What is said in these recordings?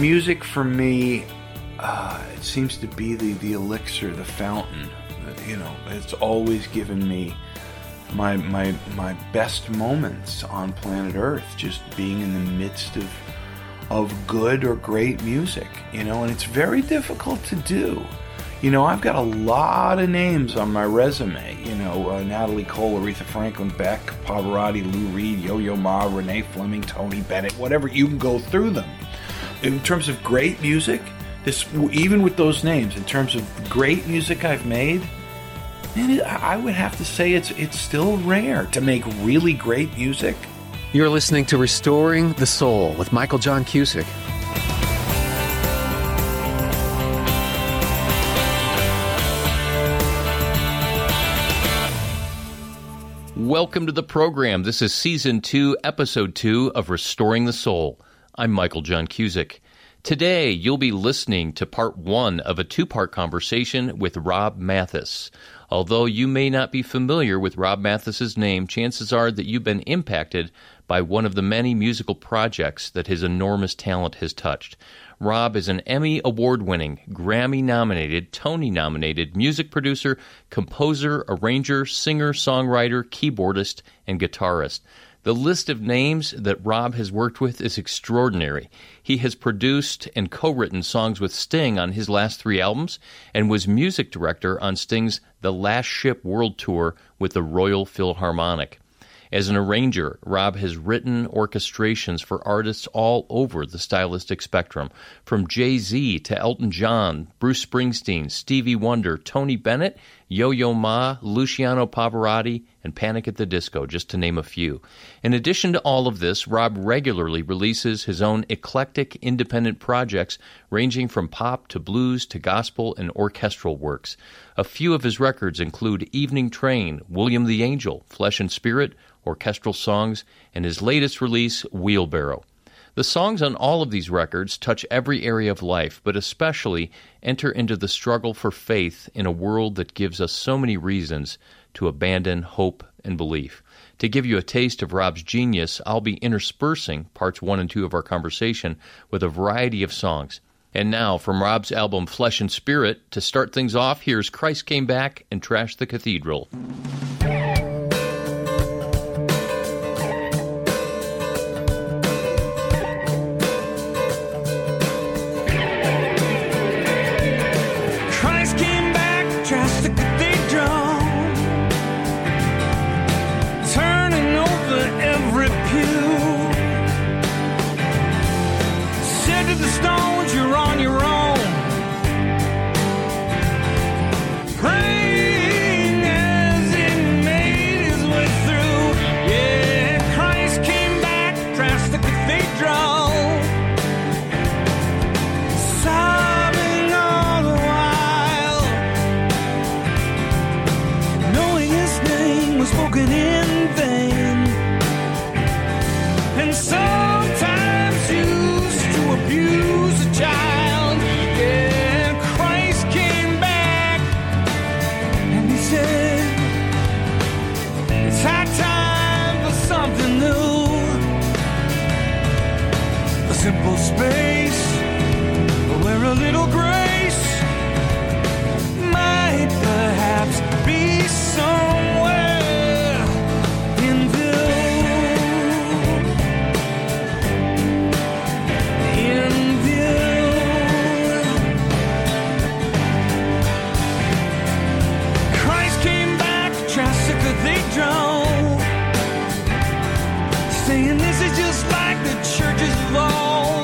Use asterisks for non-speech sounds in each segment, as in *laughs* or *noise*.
music for me, uh, it seems to be the, the elixir, the fountain. You know, it's always given me my my my best moments on planet Earth, just being in the midst of of good or great music. You know, and it's very difficult to do. You know, I've got a lot of names on my resume. You know, uh, Natalie Cole, Aretha Franklin, Beck, Pavarotti, Lou Reed, Yo-Yo Ma, Renee Fleming, Tony Bennett, whatever. You can go through them. In terms of great music, this even with those names, in terms of great music I've made, man, I would have to say it's it's still rare to make really great music. You're listening to Restoring the Soul with Michael John Cusick. Welcome to the program. This is season two, episode two of Restoring the Soul. I'm Michael John Cusick. Today, you'll be listening to part one of a two part conversation with Rob Mathes. Although you may not be familiar with Rob Mathes's name, chances are that you've been impacted by one of the many musical projects that his enormous talent has touched. Rob is an Emmy award winning, Grammy nominated, Tony nominated music producer, composer, arranger, singer, songwriter, keyboardist, and guitarist. The list of names that Rob has worked with is extraordinary. He has produced and co written songs with Sting on his last three albums and was music director on Sting's The Last Ship World Tour with the Royal Philharmonic. As an arranger, Rob has written orchestrations for artists all over the stylistic spectrum, from Jay Z to Elton John, Bruce Springsteen, Stevie Wonder, Tony Bennett, Yo Yo Ma, Luciano Pavarotti, and Panic at the Disco, just to name a few. In addition to all of this, Rob regularly releases his own eclectic independent projects ranging from pop to blues to gospel and orchestral works. A few of his records include Evening Train, William the Angel, Flesh and Spirit, orchestral songs, and his latest release, Wheelbarrow. The songs on all of these records touch every area of life, but especially enter into the struggle for faith in a world that gives us so many reasons to abandon hope and belief. To give you a taste of Rob's genius, I'll be interspersing parts one and two of our conversation with a variety of songs. And now, from Rob's album Flesh and Spirit, to start things off, here's Christ Came Back and Trashed the Cathedral. Give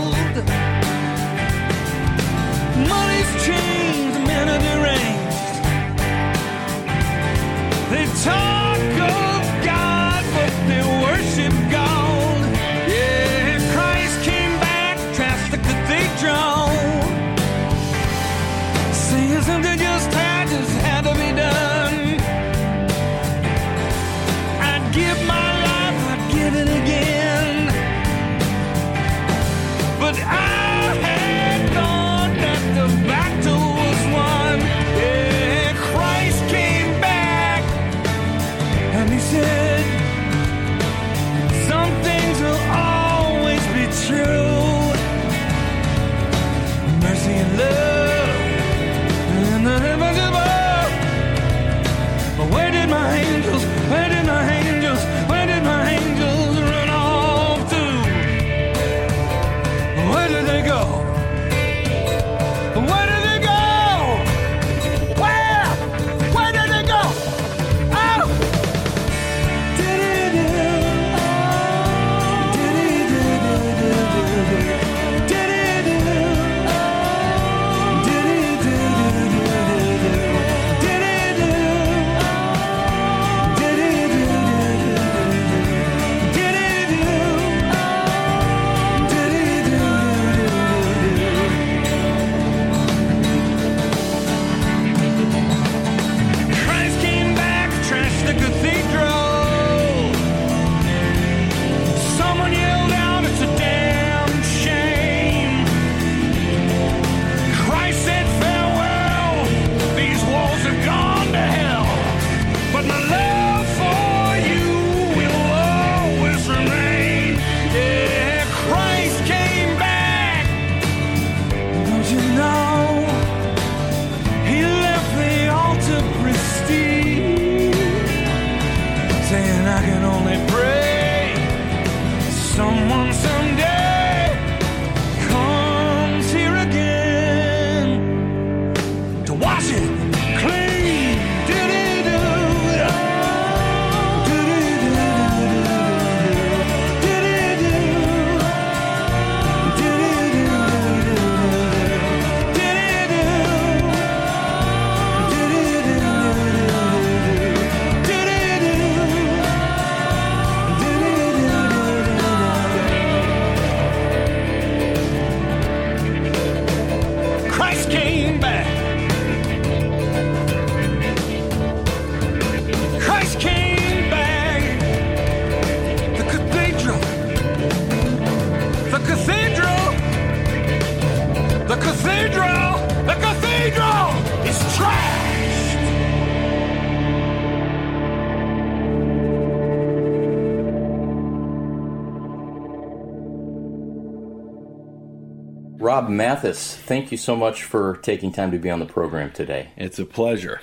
Mathes, thank you so much for taking time to be on the program today. It's a pleasure.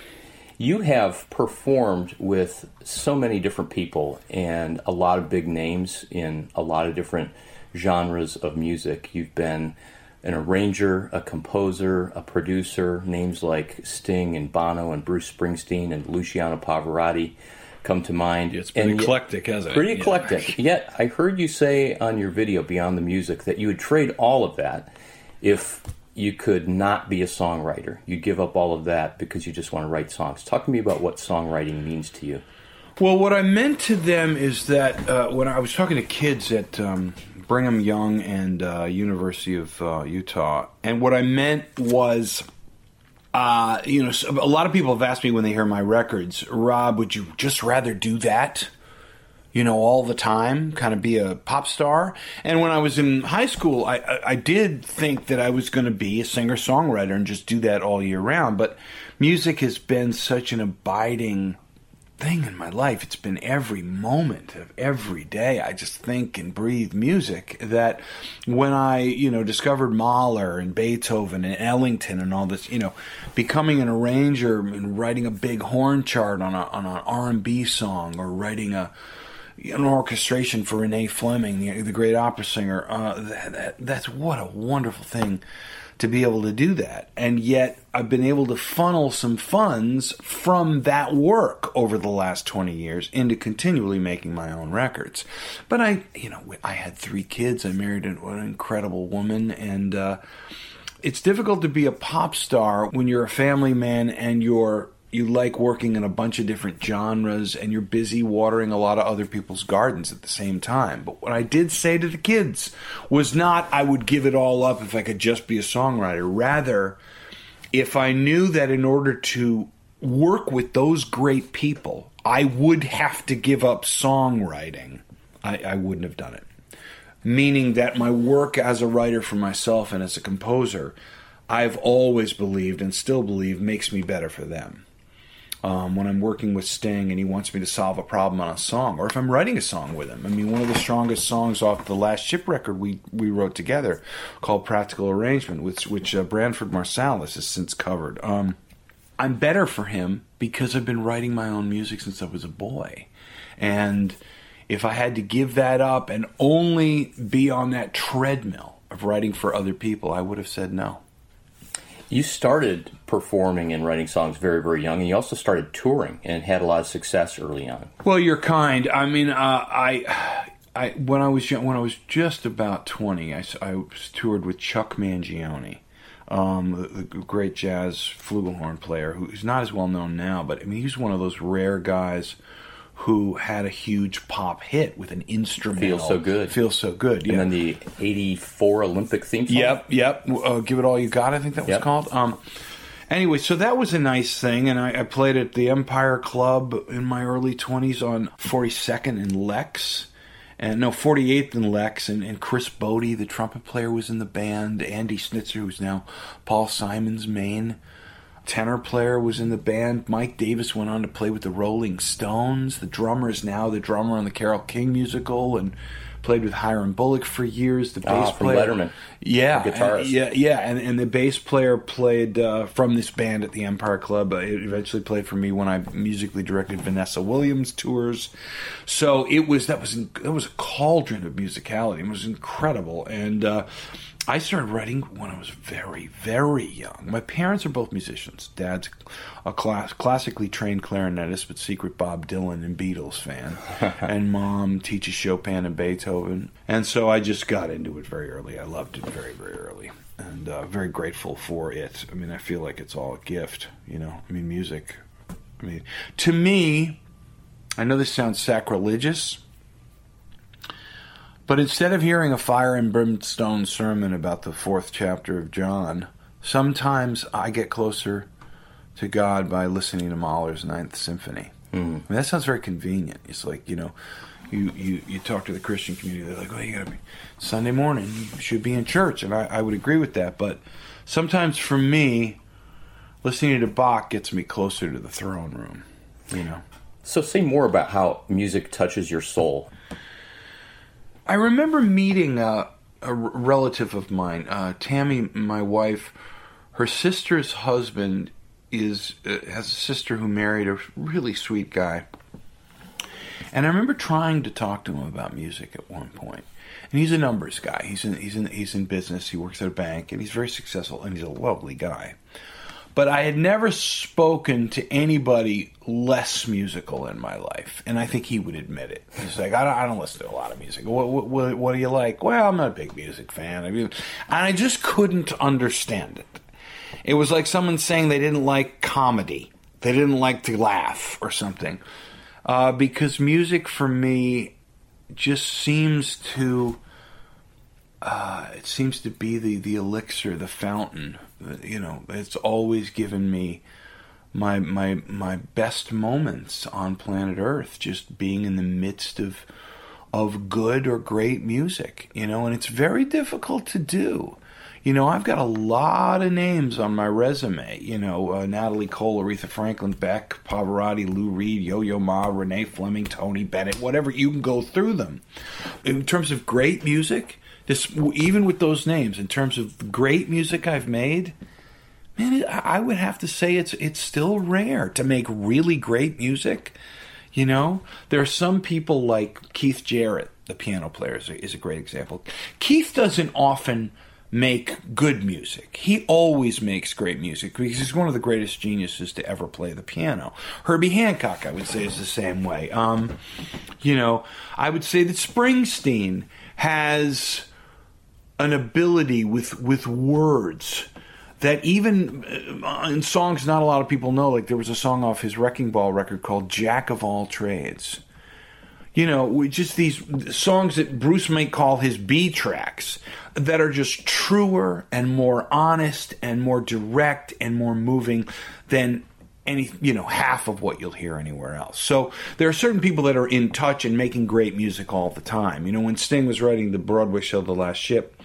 You have performed with so many different people and a lot of big names in a lot of different genres of music. You've been an arranger, a composer, a producer, names like Sting and Bono and Bruce Springsteen and Luciano Pavarotti come to mind. It's pretty and eclectic, hasn't it? Pretty eclectic. Yeah. Yet I heard you say on your video Beyond the Music that you would trade all of that if you could not be a songwriter. You'd give up all of that because you just want to write songs. Talk to me about what songwriting means to you. Well, what I meant to them is that uh, when I was talking to kids at um, Brigham Young and uh, University of uh, Utah, and what I meant was uh, you know, a lot of people have asked me when they hear my records, Rob, would you just rather do that? You know, all the time, kind of be a pop star. And when I was in high school, I, I, I did think that I was going to be a singer songwriter and just do that all year round. But music has been such an abiding thing in my life. It's been every moment of every day. I just think and breathe music. That when I, you know, discovered Mahler and Beethoven and Ellington and all this, you know, becoming an arranger and writing a big horn chart on a on an R and B song or writing a an orchestration for Renee Fleming, the, the great opera singer. Uh, that, that, that's what a wonderful thing to be able to do that. And yet, I've been able to funnel some funds from that work over the last 20 years into continually making my own records. But I, you know, I had three kids. I married an, an incredible woman, and uh, it's difficult to be a pop star when you're a family man and you're you like working in a bunch of different genres and you're busy watering a lot of other people's gardens at the same time. But what I did say to the kids was not I would give it all up if I could just be a songwriter. Rather, if I knew that in order to work with those great people, I would have to give up songwriting, I, I wouldn't have done it. Meaning that my work as a writer for myself and as a composer, I've always believed and still believe makes me better for them um, when I'm working with Sting and he wants me to solve a problem on a song, or if I'm writing a song with him. I mean, one of the strongest songs off the last Ship record we, we wrote together, called "Practical Arrangement," which which uh, Branford Marsalis has since covered. Um, I'm better for him because I've been writing my own music since I was a boy, and if I had to give that up and only be on that treadmill of writing for other people, I would have said no. You started performing and writing songs very, very young, and you also started touring and had a lot of success early on. Well, you're kind. I mean, uh, I, I when I was when I was just about twenty, I, I toured with Chuck Mangione. Um, great jazz flugelhorn player who's not as well known now, but I mean he's one of those rare guys who had a huge pop hit with an instrumental. Feels so good. Feels so good. Yeah. And then the '84 Olympic theme song. Yep, yep. Uh, Give it all you got. I think that was yep. called. Um, anyway, so that was a nice thing, and I, I, played at the Empire Club in my early 20s on 42nd and Lex. And no, 48th and Lex, and, and Chris Botti, the trumpet player, was in the band. Andy Snitzer, who's now Paul Simon's main tenor player was in the band. Mike Davis went on to play with the Rolling Stones. The drummer is now the drummer on the Carole King musical and played with Hiram Bullock for years. The bass ah, player, Letterman, yeah, guitarist, and, yeah, yeah, and, and the bass player played uh, from this band at the Empire Club. Uh, it eventually played for me when I musically directed Vanessa Williams tours. So it was that was that was a cauldron of musicality. It was incredible, and uh, I started writing when I was very, very young. My parents are both musicians. Dad's a class, classically trained clarinetist, but secret Bob Dylan and Beatles fan. *laughs* and mom teaches Chopin and Beethoven. And so I just got into it very early. I loved it very, very early. And uh, very grateful for it. I mean, I feel like it's all a gift, you know? I mean, music. I mean, to me, I know this sounds sacrilegious but instead of hearing a fire and brimstone sermon about the fourth chapter of John, sometimes I get closer to God by listening to Mahler's Ninth Symphony. Mm. I mean, that sounds very convenient. It's like, you know, you, you, you talk to the Christian community, they're like, oh, you gotta be Sunday morning, you should be in church. And I, I would agree with that. But sometimes for me, listening to Bach gets me closer to the throne room, you know. So say more about how music touches your soul. I remember meeting a relative of mine, uh, Tammy, my wife, her sister's husband is uh, has a sister who married a really sweet guy. And I remember trying to talk to him about music at one point. And he's a numbers guy. He's in he's in he's in business. He works at a bank, and he's very successful. And he's a lovely guy. But I had never spoken to anybody less musical in my life, and I think he would admit it. He's like, I don't, I don't listen to a lot of music. What, what, what do you like? Well, I'm not a big music fan. I mean, and I just couldn't understand it. It was like someone saying they didn't like comedy, they didn't like to laugh or something, uh, because music for me just seems to. Uh, it seems to be the, the elixir, the fountain. You know, it's always given me my my my best moments on planet Earth, just being in the midst of of good or great music. You know, and it's very difficult to do. You know, I've got a lot of names on my resume. You know, uh, Natalie Cole, Aretha Franklin, Beck, Pavarotti, Lou Reed, Yo-Yo Ma, Renee Fleming, Tony Bennett, whatever. You can go through them. In terms of great music, this even with those names, in terms of great music I've made, man, it, I would have to say it's it's still rare to make really great music. You know, there are some people like Keith Jarrett, the piano player, is a, is a great example. Keith doesn't often make good music. He always makes great music because he's one of the greatest geniuses to ever play the piano. Herbie Hancock, I would say, is the same way. Um, you know, I would say that Springsteen has an ability with with words that even uh, in songs not a lot of people know like there was a song off his wrecking ball record called jack of all trades. You know just these songs that bruce might call his b tracks that are just truer and more honest and more direct and more moving than any you know half of what you'll hear anywhere else. So there are certain people that are in touch and making great music all the time. You know when sting was writing the broadway show the last ship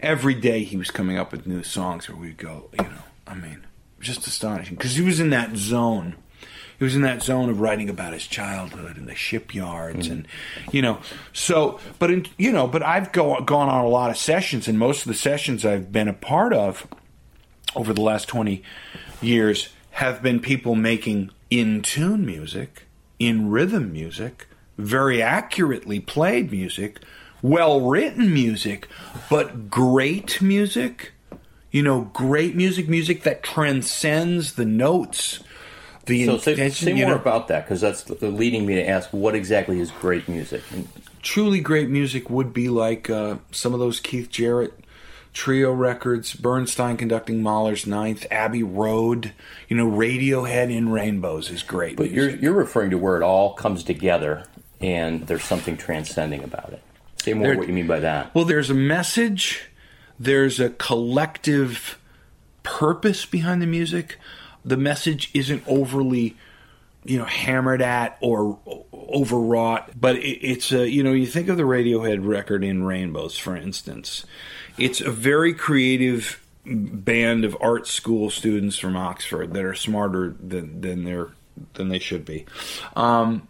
every day he was coming up with new songs where we'd go you know i mean just astonishing. Because he was in that zone. He was in that zone of writing about his childhood and the shipyards mm-hmm. and you know so but in, you know but i've go, gone on a lot of sessions and most of the sessions i've been a part of over the last 20 years have been people making in tune music in rhythm music very accurately played music well written music but great music you know great music music that transcends the notes the So say, say you more know. about that because that's leading me to ask what exactly is great music. And truly great music would be like uh, some of those Keith Jarrett trio records, Bernstein conducting Mahler's Ninth, Abbey Road, you know, Radiohead in Rainbows is great. But you're you're referring to where it all comes together and there's something transcending about it. Say more There- what you mean by that. well, there's a message, there's a collective purpose behind the music. The message isn't overly you know hammered at or overwrought but it, it's a you know you think of the radiohead record in rainbows for instance it's a very creative band of art school students from oxford that are smarter than than they're than they should be um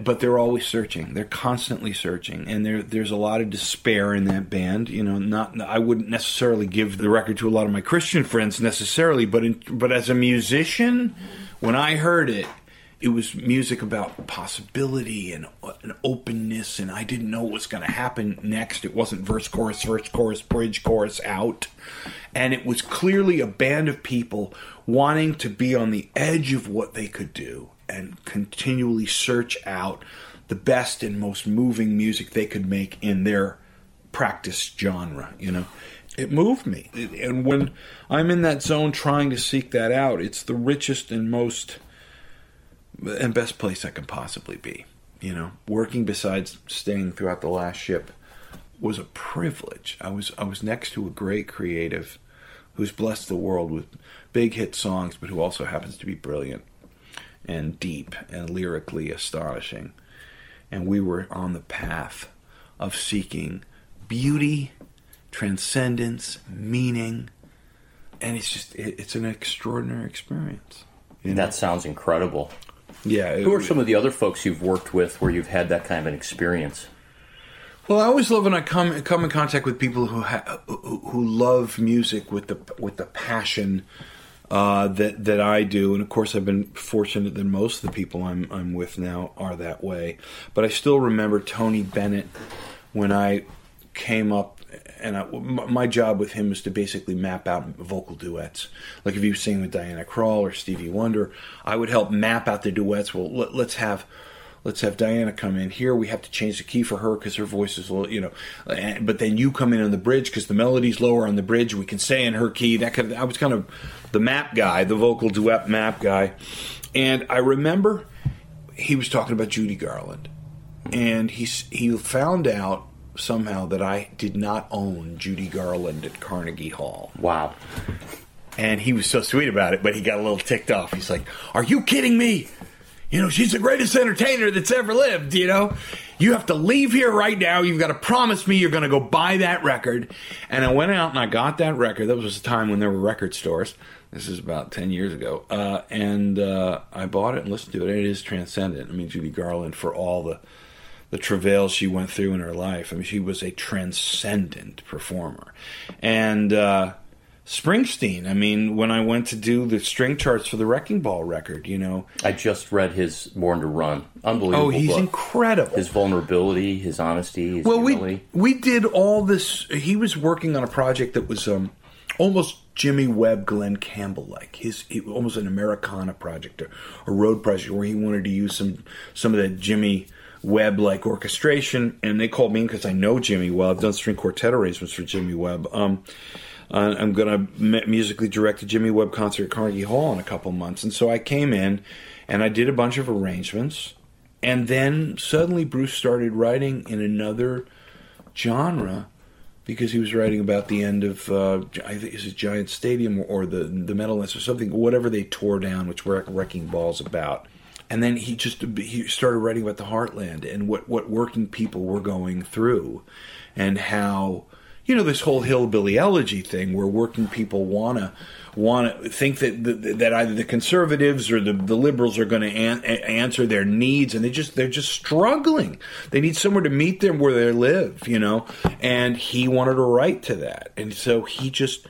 but they're always searching. They're constantly searching, and there there's a lot of despair in that band. You know, not I wouldn't necessarily give the record to a lot of my Christian friends necessarily, but in, but as a musician, when I heard it, it was music about possibility and an openness, and I didn't know what was going to happen next. It wasn't verse, chorus, verse, chorus, bridge, chorus, out, and it was clearly a band of people wanting to be on the edge of what they could do and continually search out the best and most moving music they could make in their practice genre, you know. It moved me. And when I'm in that zone trying to seek that out, it's the richest and most and best place I can possibly be, you know. Working besides Sting throughout the last ship was a privilege. I was I was next to a great creative who's blessed the world with big hit songs but who also happens to be brilliant and deep and lyrically astonishing. And we were on the path of seeking beauty, transcendence, meaning, and it's just it, it's an extraordinary experience. You know? That sounds incredible. Yeah. it Who are some of the other folks you've worked with where you've had that kind of an experience? Well, I always love when I come come in contact with people who ha- who, who love music with the with the passion uh, that that I do, and of course, I've been fortunate that most of the people I'm I'm with now are that way. But I still remember Tony Bennett when I came up, and I, my job with him was to basically map out vocal duets. Like if was singing with Diana Krall or Stevie Wonder, I would help map out the duets. Well, let, let's have let's have Diana come in here. We have to change the key for her because her voice is a little, you know. But then you come in on the bridge because the melody's lower on the bridge. We can stay in her key. That kind of, I was kind of the map guy, the vocal duet map guy, and I remember he was talking about Judy Garland, and he he found out somehow that I did not own Judy Garland at Carnegie Hall. Wow. And he was so sweet about it, but he got a little ticked off. He's like, Are you kidding me? You know, she's the greatest entertainer that's ever lived, you know? You have to leave here right now. You've got to promise me you're going to go buy that record. And I went out and I got that record. That was a time when there were record stores. This is about 10 years ago. Uh, and uh, I bought it and listened to it. And it is transcendent. I mean, Judy Garland, for all the, the travails she went through in her life, I mean, she was a transcendent performer. And, uh, Springsteen. I mean, when I went to do the string charts for the Wrecking Ball record, you know. I just read his Born to Run. Unbelievable. Oh, he's book. incredible. His vulnerability, his honesty, his well, humility. we we did all this. He was working on a project that was um, almost Jimmy Webb, Glen Campbell like. His he, almost an Americana project, a, a road project where he wanted to use some some of that Jimmy. Webb like orchestration, and they called me because I know Jimmy well. I've done string quartet arrangements for Jimmy Webb. Um, I'm going to musically direct a Jimmy Webb concert at Carnegie Hall in a couple months. And so I came in and I did a bunch of arrangements. And then suddenly Bruce started writing in another genre because he was writing about the end of uh, I think it Giant Stadium or the the Meadowlands or something, whatever they tore down, which Wrecking Ball's about. And then he just he started writing about the Heartland and what what working people were going through, and how you know this whole hillbilly elegy thing where working people wanna want to think that that either the conservatives or the, the liberals are going to an, answer their needs and they just they're just struggling. They need somewhere to meet them where they live you know? And he wanted to write to that. And so he just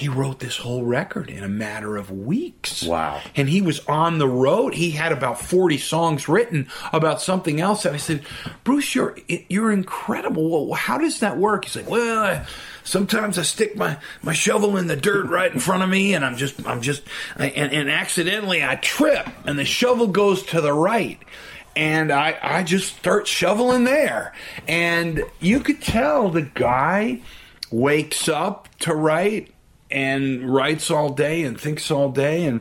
he wrote this whole record in a matter of weeks. Wow. And he was on the road. He had about 40 songs written about something else. And I said, Bruce, you're, you're incredible. Well, how does that work? He's like, well, I, sometimes I stick my, my shovel in the dirt right in front of me and I'm just, I'm just, and, and accidentally I trip and the shovel goes to the right and I, I just start shoveling there. And you could tell the guy wakes up to write and writes all day and thinks all day and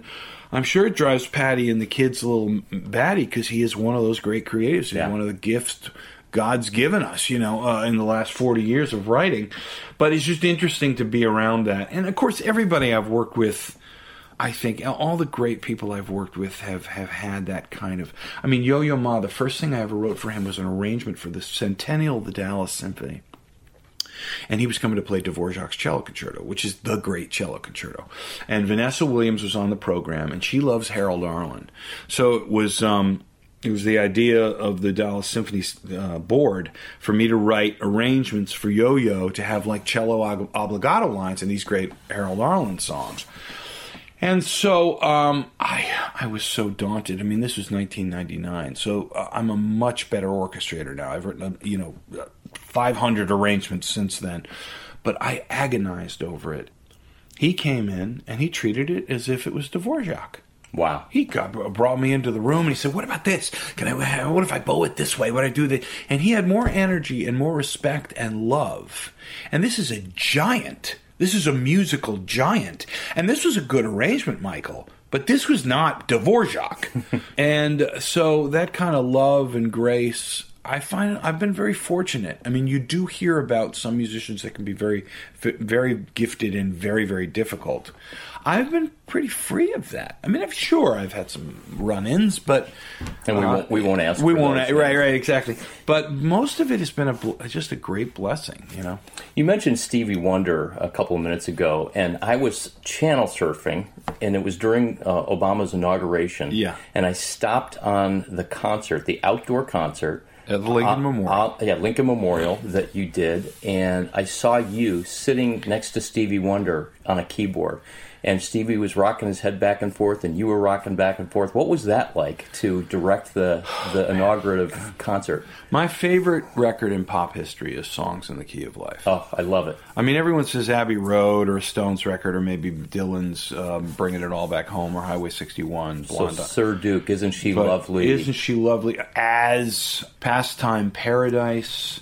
I'm sure it drives Patti and the kids a little batty because he is one of those great creatives. He's Yeah. one of the gifts God's given us, you know, uh, in the last 40 years of writing. But it's just interesting to be around that. And of course, everybody I've worked with, I think all the great people I've worked with have, have had that kind of. I mean, Yo Yo Ma, the first thing I ever wrote for him was an arrangement for the centennial of the Dallas Symphony and he was coming to play Dvorak's cello concerto, which is the great cello concerto. And Vanessa Williams was on the program, and she loves Harold Arlen, so it was. Um, it was the idea of the Dallas Symphony uh, board for me to write arrangements for Yo-Yo to have like cello ob- obligato lines in these great Harold Arlen songs. And so um, I I was so daunted. I mean, this was 1999, so uh, I'm a much better orchestrator now. I've written, you know, 500 arrangements since then, but I agonized over it. He came in and he treated it as if it was Dvorak. Wow. He got, brought me into the room and he said, "What about this? Can I? What if I bow it this way? What I do that?" And he had more energy and more respect and love. And this is a giant. This is a musical giant. And this was a good arrangement, Michael. But this was not Dvorak. *laughs* and so that kind of love and grace, I find I've been very fortunate. I mean, you do hear about some musicians that can be very, very gifted and very, very difficult. I've been pretty free of that. I mean, I'm sure I've had some run-ins, but And we won't- we won't ask We won't. those right, right, exactly. But most of it has been a just a great blessing. You know. You mentioned Stevie Wonder a couple of minutes ago, and I was channel surfing, and it was during uh, Obama's inauguration. Yeah. And I stopped on the concert, the outdoor concert At the Lincoln uh, Memorial. uh, yeah, Lincoln Memorial that you did, and I saw you sitting next to Stevie Wonder on a keyboard, and Stevie was rocking his head back and forth, and you were rocking back and forth. What was that like to direct the the *sighs* inaugurative concert? My favorite record in pop history is "Songs in the Key of Life." Oh, I love it. I mean, everyone says Abbey Road or a Stones record, or maybe Dylan's um, "Bringing It All Back Home" or Highway 61. So Sir Duke, isn't she But lovely? Isn't she lovely? As Pastime Paradise,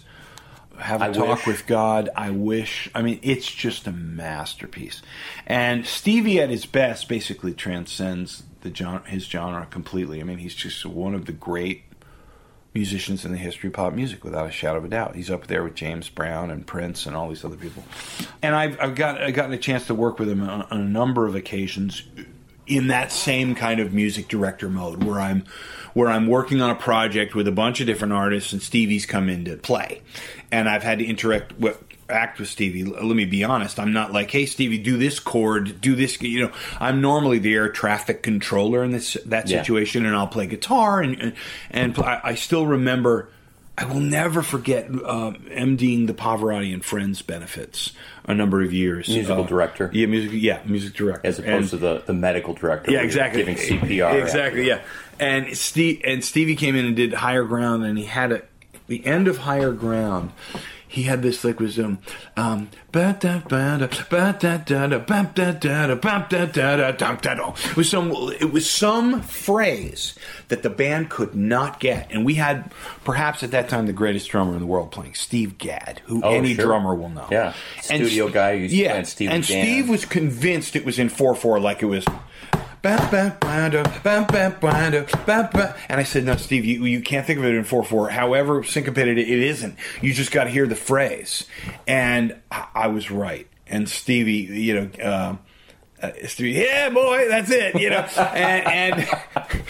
Have a I Talk Wish. with God, I Wish. I mean, it's just a masterpiece. And Stevie at his best basically transcends the gen- his genre completely. I mean, he's just one of the great musicians in the history of pop music, without a shadow of a doubt. He's up there with James Brown and Prince and all these other people. And I've, I've got I've gotten a chance to work with him on, on a number of occasions in that same kind of music director mode, where I'm where I'm working on a project with a bunch of different artists, and Stevie's come in to play, and I've had to interact with. Act with Stevie. Let me be honest. I'm not like, hey, Stevie, do this chord, do this. You know, I'm normally the air traffic controller in this that Yeah. situation, and I'll play guitar, and and, and I, I still remember. I will never forget um, MDing the Pavarotti and Friends benefits a number of years. Musical Uh, director. Yeah, music. Yeah, music director. as opposed And- to the, the medical director. yeah, exactly. Giving CPR. Exactly. Yeah. And Steve and Stevie came in and did Higher Ground, and he had a the end of Higher Ground. He had this like was um um ba da ba da ba da da da ba da da da ba da da da dum da da. It was some it was some phrase that the band could not get, and we had perhaps at that time the greatest drummer in the world playing Steve Gadd, who Oh, any sure. drummer will know. Yeah. Studio S- guy who used to yeah, and Dan. Steve was convinced it was in four four, like it was. And I said, no, Steve, you, you can't think of it in 4 4. However syncopated it isn't. You just got to hear the phrase. And I, I was right. And Stevie, you know, uh, uh, Stevie, yeah, boy, that's it, you know. *laughs* and, and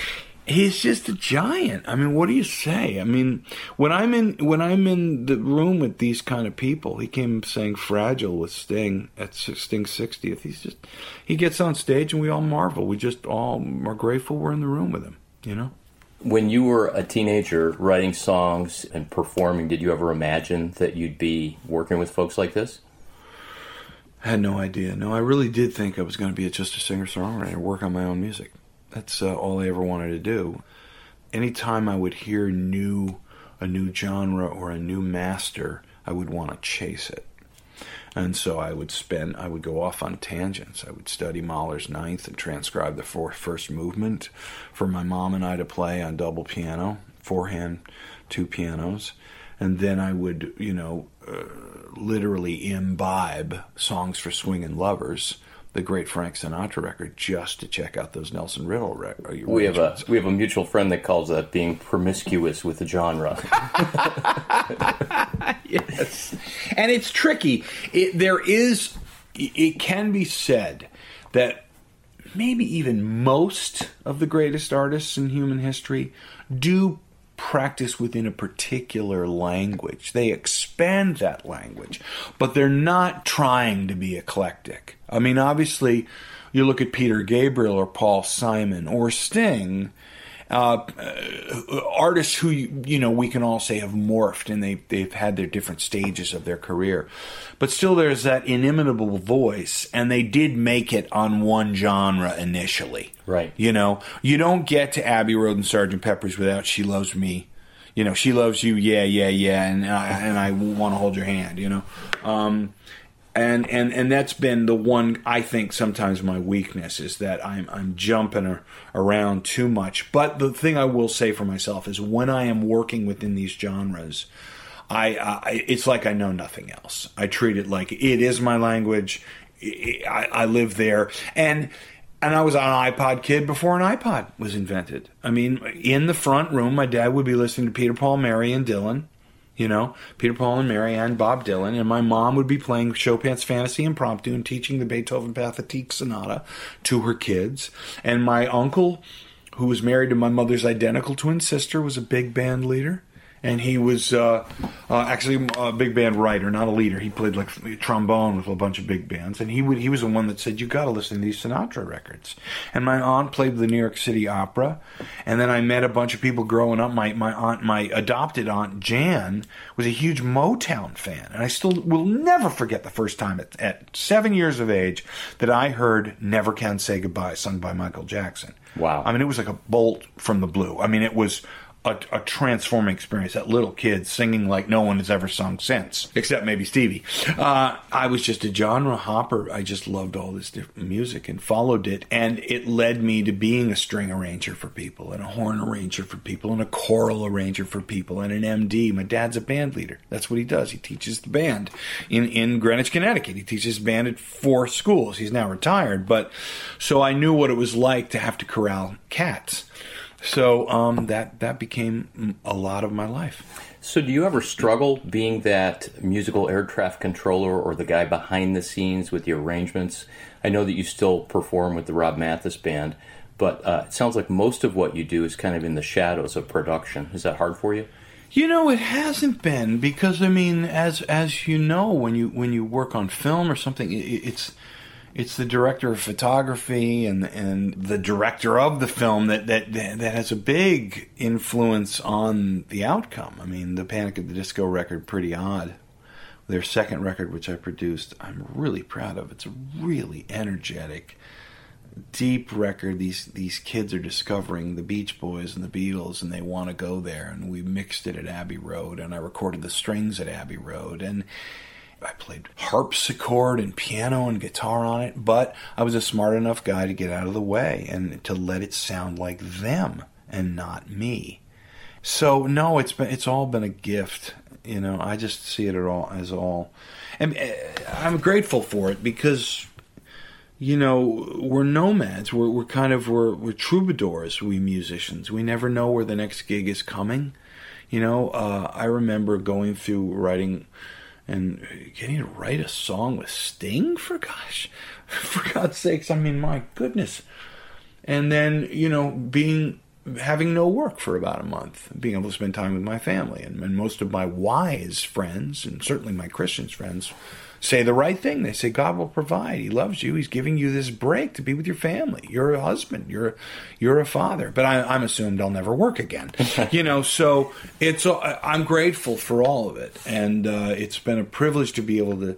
he's just a giant. I mean, what do you say? I mean, when I'm in when I'm in the room with these kind of people, he came saying "Fragile" with Sting at Sting's 60th. He's just he gets on stage and we all marvel. We just all are grateful we're in the room with him. You know. When you were a teenager writing songs and performing, did you ever imagine that you'd be working with folks like this? I had no idea. No, I really did think I was going to be just a singer songwriter, work on my own music. That's uh, all I ever wanted to do. Anytime I would hear new, a new genre or a new master, I would want to chase it. And so I would spend, I would go off on tangents. I would study Mahler's Ninth and transcribe the four, first movement for my mom and I to play on double piano, forehand, two pianos. And then I would, you know, uh, literally imbibe songs for swinging lovers, the great Frank Sinatra record, just to check out those Nelson Riddle records. Uh, we have a we have a mutual friend that calls that being promiscuous with the genre. *laughs* *laughs* yes, and it's tricky. It, there is, it can be said that maybe even most of the greatest artists in human history do practice within a particular language. They expand that language, but they're not trying to be eclectic. I mean, obviously, you look at Peter Gabriel or Paul Simon or Sting. Uh, uh, artists who you, you know we can all say have morphed and they they've had their different stages of their career, but still there's that inimitable voice, and they did make it on one genre initially. Right. You know, you don't get to Abbey Road and Sergeant Pepper's without "She Loves Me." You know, she loves you, yeah, yeah, yeah, and I, and I want to hold your hand. You know, um, and and and that's been the one I think sometimes my weakness is that I'm I'm jumping around too much. But the thing I will say for myself is when I am working within these genres, I, I it's like I know nothing else. I treat it like it is my language. I, I live there, and and I was an iPod kid before an iPod was invented. I mean, in the front room, my dad would be listening to Peter Paul, Mary, and Dylan you know, Peter Paul and Mary and Bob Dylan, and my mom would be playing Chopin's Fantasy Impromptu and teaching the Beethoven Pathetique Sonata to her kids. And my uncle, who was married to my mother's identical twin sister, was a big band leader. And he was uh, uh, actually a big band writer, not a leader. He played like trombone with a bunch of big bands, and he would he was the one that said you got to listen to these Sinatra records. And my aunt played the New York City Opera, and then I met a bunch of people growing up. My my aunt, my adopted aunt Jan, was a huge Motown fan, and I still will never forget the first time at, at seven years of age that I heard "Never Can Say Goodbye" sung by Michael Jackson. Wow! I mean, it was like a bolt from the blue. I mean, it was a, a, transforming experience. That little kid singing like no one has ever sung since, except maybe Stevie. Uh, I was just a genre hopper. I just loved all this different music and followed it, and it led me to being a string arranger for people, and a horn arranger for people, and a choral arranger for people, and an MD. My dad's a band leader. That's what he does. He teaches the band in in Greenwich, Connecticut. He teaches band at four schools. He's now retired, but so I knew what it was like to have to corral cats so um, that that became a lot of my life. So, do you ever struggle being that musical air traffic controller or the guy behind the scenes with the arrangements? I know that you still perform with the Rob Mathes band, but uh, it sounds like most of what you do is kind of in the shadows of production. Is that hard for you? You know, it hasn't been because I mean, as as you know, when you when you work on film or something, it, it's it's the director of photography and and the director of the film that that that has a big influence on the outcome. I mean, the Panic at the Disco record, pretty odd. Their second record, which I produced, I'm really proud of. It's a really energetic, deep record. These these kids are discovering the Beach Boys and the Beatles, and they want to go there. And we mixed it at Abbey Road, and I recorded the strings at Abbey Road, and I played harpsichord and piano and guitar on it, but I was a smart enough guy to get out of the way and to let it sound like them and not me. So no, it's been it's all been a gift. You know, I just see it all as all, and eh, I'm grateful for it because, you know, we're nomads. We're we're kind of we're we're troubadours. We musicians. We never know where the next gig is coming. You know, uh, I remember going through writing and getting to write a song with Sting for gosh, *laughs* for God's sakes, I mean, my goodness. And then you know, being having no work for about a month, being able to spend time with my family, and, and most of my wise friends, and certainly my Christian friends, say the right thing. They say God will provide. He loves you. He's giving you this break to be with your family. You're a husband. You're you're a father. But I, am assumed I'll never work again. *laughs* you know, so it's I'm grateful for all of it, and uh, it's been a privilege to be able to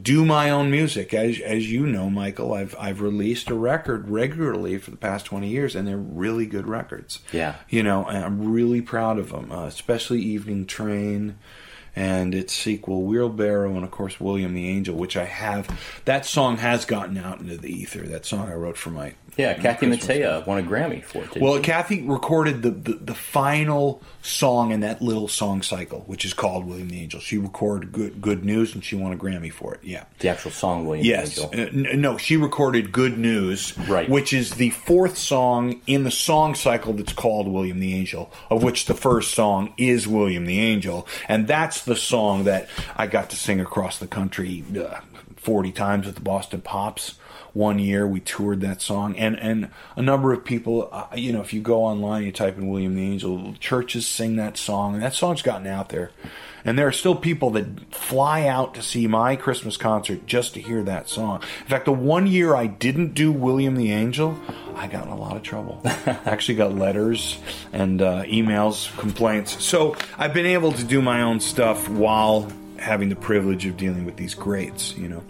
do my own music. As as you know, Michael, I've I've released a record regularly for the past twenty years, and they're really good records. Yeah, you know, and I'm really proud of them, uh, especially Evening Train and its sequel Wheelbarrow and of course William the Angel, which I have. That song has gotten out into the ether. That song I wrote for my yeah, Kathy Mattea won a Grammy for it. Well, Kathy recorded the, the, the final song in that little song cycle, which is called William the Angel. She recorded Good Good News, and she won a Grammy for it. Yeah, the actual song William yes. the Angel. Uh, no, she recorded Good News, right. which is the fourth song in the song cycle that's called William the Angel, of which the first song is William the Angel, and that's the song that I got to sing across the country uh, forty times with the Boston Pops one year we toured that song. And and a number of people uh, you know if you go online you type in william the angel churches sing that song and that song's gotten out there. And there are still people that fly out to see my christmas concert just to hear that song. In fact the one year i didn't do william the angel i got in a lot of trouble. *laughs* I actually got letters and uh, emails complaints. So i've been able to do my own stuff while having the privilege of dealing with these greats you know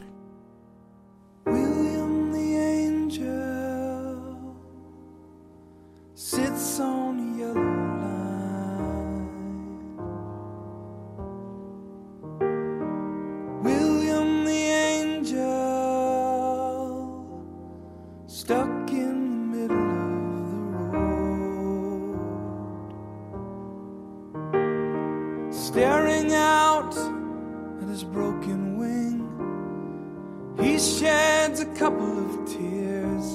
his broken wing. He sheds a couple of tears.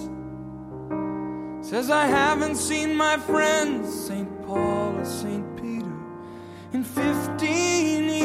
Says, I haven't seen my friends, St. Paul or St. Peter, in 15 years.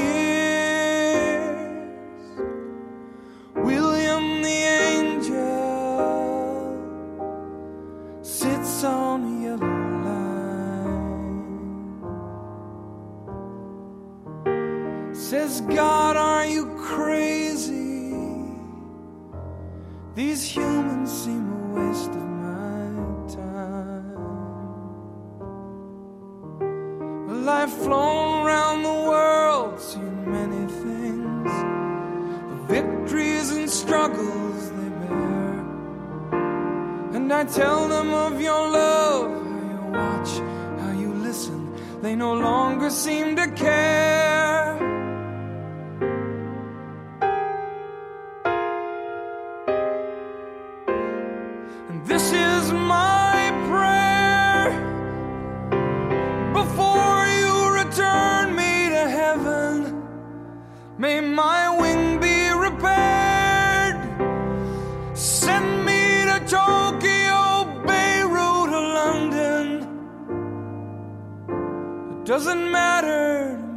Doesn't matter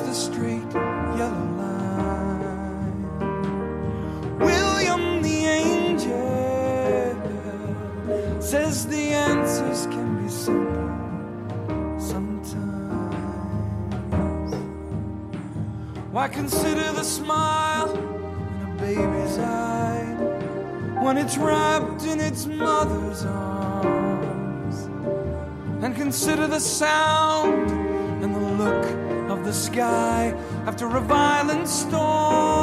the straight yellow line. William the angel says the answers can be simple sometimes. Why consider the smile in a baby's eye when it's wrapped in its mother's arms? And consider the sound and the look the sky after a violent storm.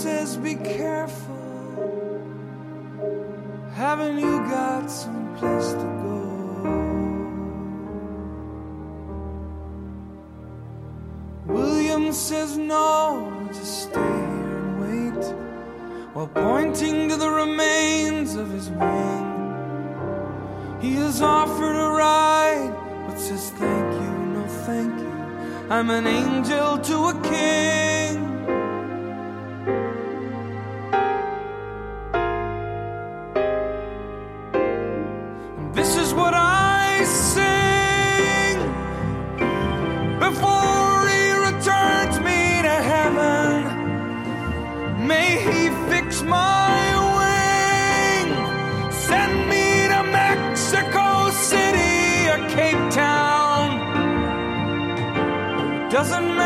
Says, Be careful. Haven't you got some place to go? William says, No, just stay here and wait. while pointing to the remains of his wing. He has offered a ride, but says thank you, no thank you. I'm an angel to a king. Doesn't matter.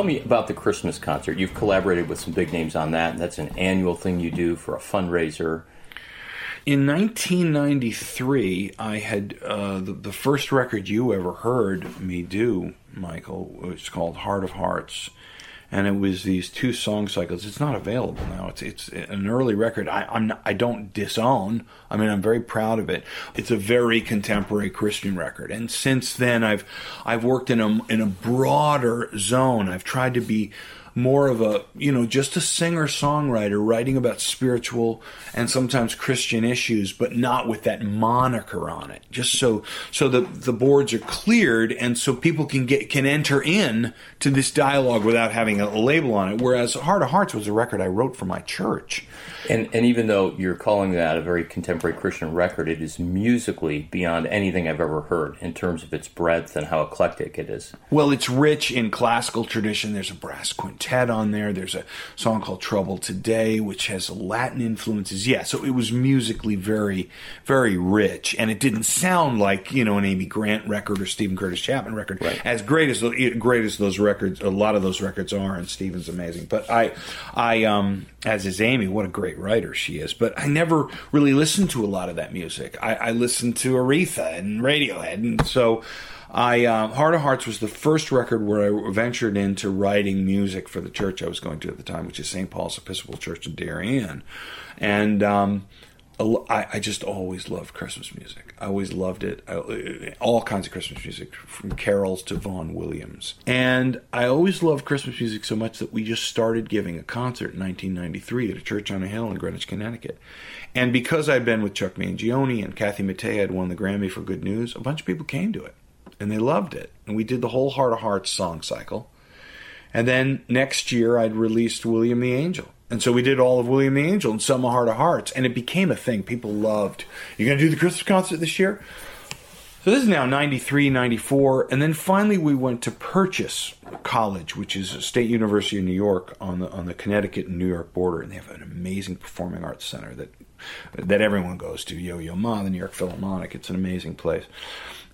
Tell me about the Christmas concert. You've collaborated with some big names on that, and that's an annual thing you do for a fundraiser. In 1993, I had uh, the, the first record you ever heard me do, Michael. was called Heart of Hearts, and it was these two song cycles. It's not available now. It's it's an early record. I, I'm not, I don't disown. I mean, I'm very proud of it. It's a very contemporary Christian record, and since then, I've I've worked in a in a broader zone. I've tried to be more of a you know just a singer songwriter writing about spiritual and sometimes christian issues but not with that moniker on it just so so the the boards are cleared and so people can get can enter in to this dialogue without having a label on it whereas heart of hearts was a record i wrote for my church And and even though you're calling that a very contemporary Christian record, it is musically beyond anything I've ever heard in terms of its breadth and how eclectic it is. Well, it's rich in classical tradition. There's a brass quintet on there. There's a song called Trouble Today, which has Latin influences. Yeah, so it was musically very, very rich. And it didn't sound like, you know, an Amy Grant record or Steven Curtis Chapman record. Right. As great as, the- great as those records, a lot of those records are, and Steven's amazing. But I, I, um, as is Amy, what a great writer she is. But I never really listened to a lot of that music. I, I listened to Aretha and Radiohead. And so, I uh, Heart of Hearts was the first record where I ventured into writing music for the church I was going to at the time, which is St. Paul's Episcopal Church in Darien, and um, I, I just always loved Christmas music. I always loved it. I, all kinds of Christmas music, from carols to Vaughan Williams, and I always loved Christmas music so much that we just started giving a concert in 1993 at a church on a hill in Greenwich, Connecticut. And because I'd been with Chuck Mangione and Kathy Mattea had won the Grammy for Good News, a bunch of people came to it and they loved it. And we did the whole Heart of Hearts song cycle. And then next year, I'd released William the Angel. And so we did all of William the Angel and some of Heart of Hearts. And it became a thing. People loved. You're going to do the Christmas concert this year? So this is now 93, 94. And then finally, we went to Purchase College, which is a state university in New York on the, on the Connecticut and New York border. And they have an amazing performing arts center that, that everyone goes to. Yo Yo Ma, the New York Philharmonic. It's an amazing place.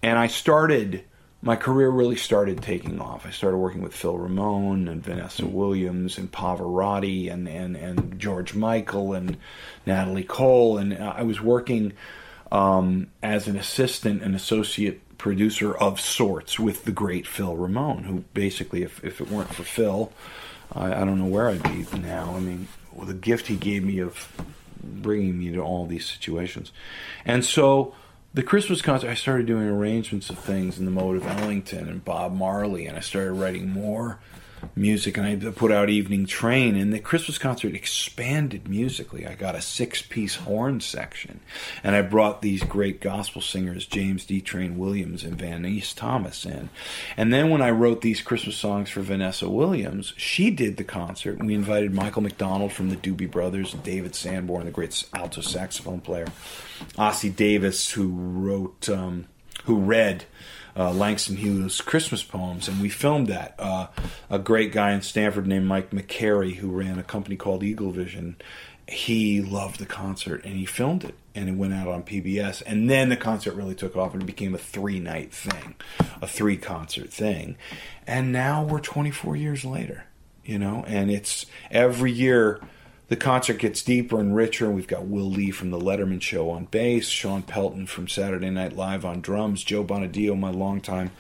And I started, my career really started taking off. I started working with Phil Ramone and Vanessa Williams and Pavarotti and, and, and George Michael and Natalie Cole. And I was working um, as an assistant and associate producer of sorts with the great Phil Ramone, who basically, if, if it weren't for Phil, I, I don't know where I'd be now. I mean, the gift he gave me of bringing me to all these situations. And so the Christmas concert, I started doing arrangements of things in the mode of Ellington and Bob Marley, and I started writing more music, and I put out Evening Train, and the Christmas concert expanded musically. I got a six-piece horn section, and I brought these great gospel singers, James D. Train Williams and Vaneese Thomas, in. And then when I wrote these Christmas songs for Vanessa Williams, she did the concert. We invited Michael McDonald from the Doobie Brothers, David Sanborn, the great alto saxophone player, Ossie Davis, who wrote, um, who read uh, Langston Hughes' Christmas poems, and we filmed that. Uh, a great guy in Stamford named Mike McCary, who ran a company called Eagle Vision, he loved the concert and he filmed it and it went out on PBS. And then the concert really took off and it became a three night thing, a three concert thing. And now we're 24 years later, you know, and it's every year the concert gets deeper and richer. We've got Will Lee from The Letterman Show on bass, Shawn Pelton from Saturday Night Live on drums, Joe Bonadio, my longtime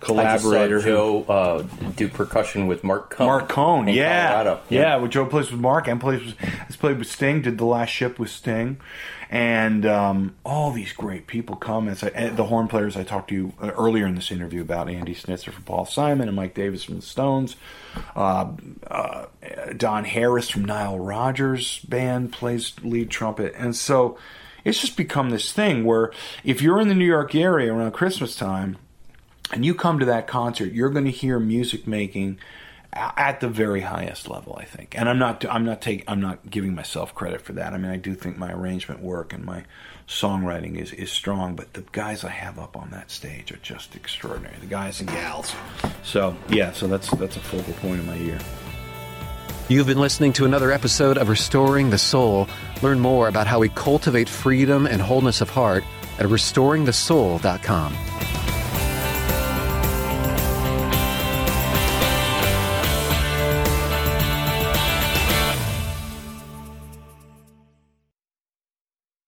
collaborator. I just saw Joe uh, do percussion with Marc Cohn. Marc Cohn, yeah. Yeah, Well, Joe plays with Mark and plays with, has played with Sting, did The Last Ship with Sting. And um, all these great people come. I, and the horn players I talked to you uh, earlier in this interview about Andy Snitzer from Paul Simon and Mike Davis from the Stones. Uh, uh, Don Harris from Nile Rodgers' band plays lead trumpet. And so it's just become this thing where if you're in the New York area around Christmas time and you come to that concert, you're going to hear music making at the very highest level, I think. And I'm not I'm not taking I'm not giving myself credit for that. I mean, I do think my arrangement work and my songwriting is is strong, but the guys I have up on that stage are just extraordinary. The guys and gals. So yeah, so that's that's a focal point of my year. You've been listening to another episode of Restoring the Soul. Learn more about how we cultivate freedom and wholeness of heart at restoringthesoul.com.